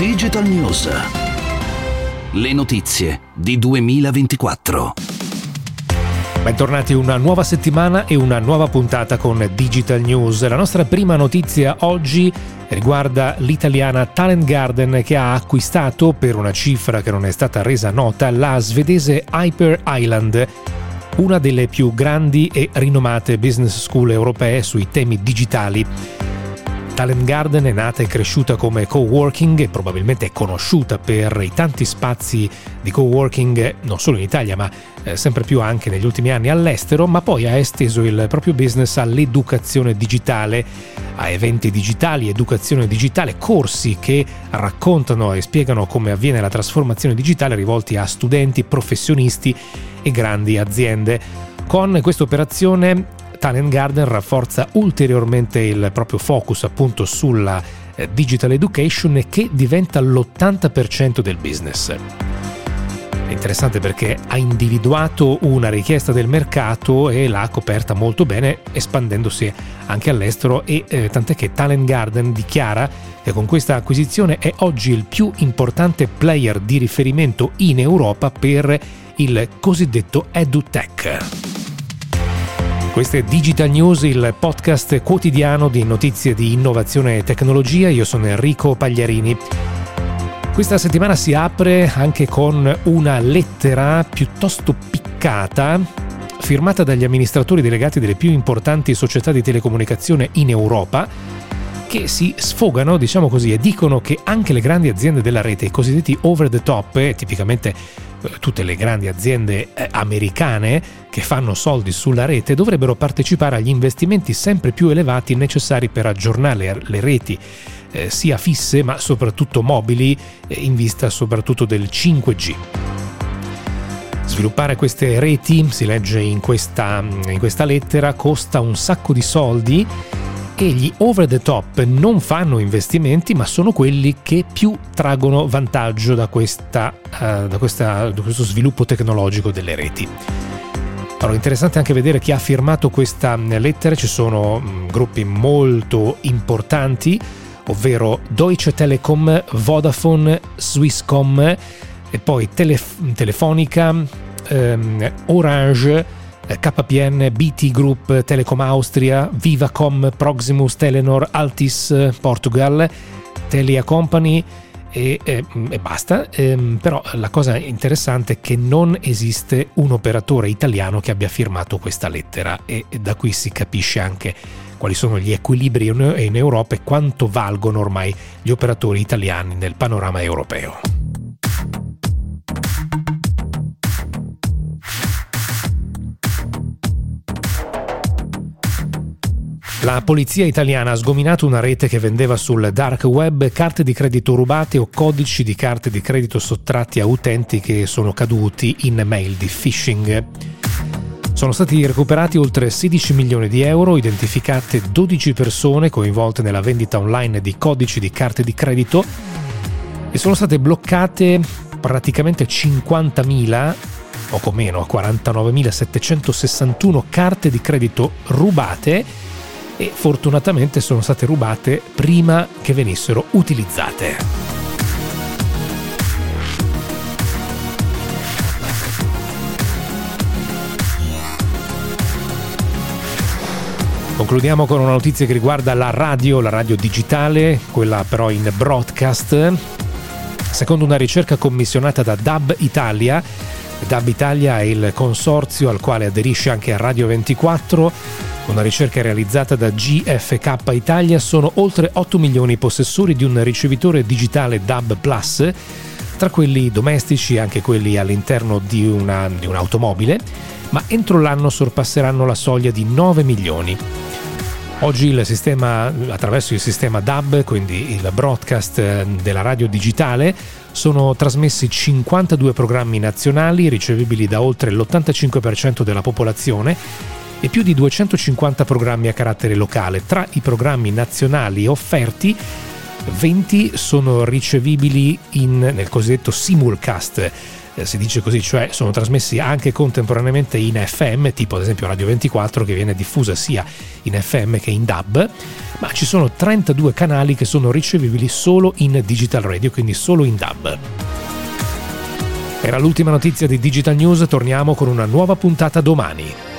Digital News. Le notizie di 2024. Bentornati una nuova settimana e una nuova puntata con Digital News. La nostra prima notizia oggi riguarda l'italiana Talent Garden che ha acquistato per una cifra che non è stata resa nota la svedese Hyper Island una delle più grandi e rinomate business school europee sui temi digitali. Talent Garden è nata e cresciuta come coworking e probabilmente è conosciuta per i tanti spazi di coworking non solo in Italia ma eh, sempre più anche negli ultimi anni all'estero, ma poi ha esteso il proprio business all'educazione digitale, a eventi digitali, educazione digitale, corsi che raccontano e spiegano come avviene la trasformazione digitale rivolti a studenti, professionisti e grandi aziende. Con questa operazione Talent Garden rafforza ulteriormente il proprio focus appunto sulla eh, digital education che diventa l'80% del business. È interessante perché ha individuato una richiesta del mercato e l'ha coperta molto bene espandendosi anche all'estero e eh, tant'è che Talent Garden dichiara che con questa acquisizione è oggi il più importante player di riferimento in Europa per il cosiddetto EduTech. Questo è Digital News, il podcast quotidiano di notizie di innovazione e tecnologia. Io sono Enrico Pagliarini. Questa settimana si apre anche con una lettera piuttosto piccata firmata dagli amministratori delegati delle più importanti società di telecomunicazione in Europa che si sfogano, diciamo così, e dicono che anche le grandi aziende della rete, i cosiddetti over the top, eh, tipicamente eh, tutte le grandi aziende eh, americane che fanno soldi sulla rete, dovrebbero partecipare agli investimenti sempre più elevati necessari per aggiornare le reti eh, sia fisse ma soprattutto mobili eh, in vista soprattutto del 5G. Sviluppare queste reti, si legge in questa, in questa lettera, costa un sacco di soldi e gli over the top non fanno investimenti ma sono quelli che più traggono vantaggio da, questa, uh, da, questa, da questo sviluppo tecnologico delle reti. Allora, interessante anche vedere chi ha firmato questa lettera, ci sono mh, gruppi molto importanti, ovvero Deutsche Telekom, Vodafone, Swisscom e poi Telef- Telefonica, ehm, Orange, eh, KPN, BT Group, Telecom Austria, Vivacom, Proximus, Telenor, Altis Portugal, Telia Company e, e, e basta. Ehm, però la cosa interessante è che non esiste un operatore italiano che abbia firmato questa lettera e, e da qui si capisce anche quali sono gli equilibri in Europa e quanto valgono ormai gli operatori italiani nel panorama europeo. La polizia italiana ha sgominato una rete che vendeva sul dark web carte di credito rubate o codici di carte di credito sottratti a utenti che sono caduti in mail di phishing. Sono stati recuperati oltre 16 milioni di euro, identificate 12 persone coinvolte nella vendita online di codici di carte di credito e sono state bloccate praticamente 50.000 poco meno 49.761 carte di credito rubate e fortunatamente sono state rubate prima che venissero utilizzate. Concludiamo con una notizia che riguarda la radio, la radio digitale, quella però in broadcast. Secondo una ricerca commissionata da DAB Italia, DAB Italia è il consorzio al quale aderisce anche Radio 24, una ricerca realizzata da GFK Italia sono oltre 8 milioni i possessori di un ricevitore digitale DAB Plus, tra quelli domestici e anche quelli all'interno di, una, di un'automobile, ma entro l'anno sorpasseranno la soglia di 9 milioni. Oggi il sistema, attraverso il sistema DAB, quindi il broadcast della radio digitale, sono trasmessi 52 programmi nazionali ricevibili da oltre l'85% della popolazione e più di 250 programmi a carattere locale. Tra i programmi nazionali offerti 20 sono ricevibili in, nel cosiddetto simulcast, eh, si dice così, cioè sono trasmessi anche contemporaneamente in FM, tipo ad esempio Radio 24 che viene diffusa sia in FM che in DAB, ma ci sono 32 canali che sono ricevibili solo in digital radio, quindi solo in DAB. Era l'ultima notizia di Digital News, torniamo con una nuova puntata domani.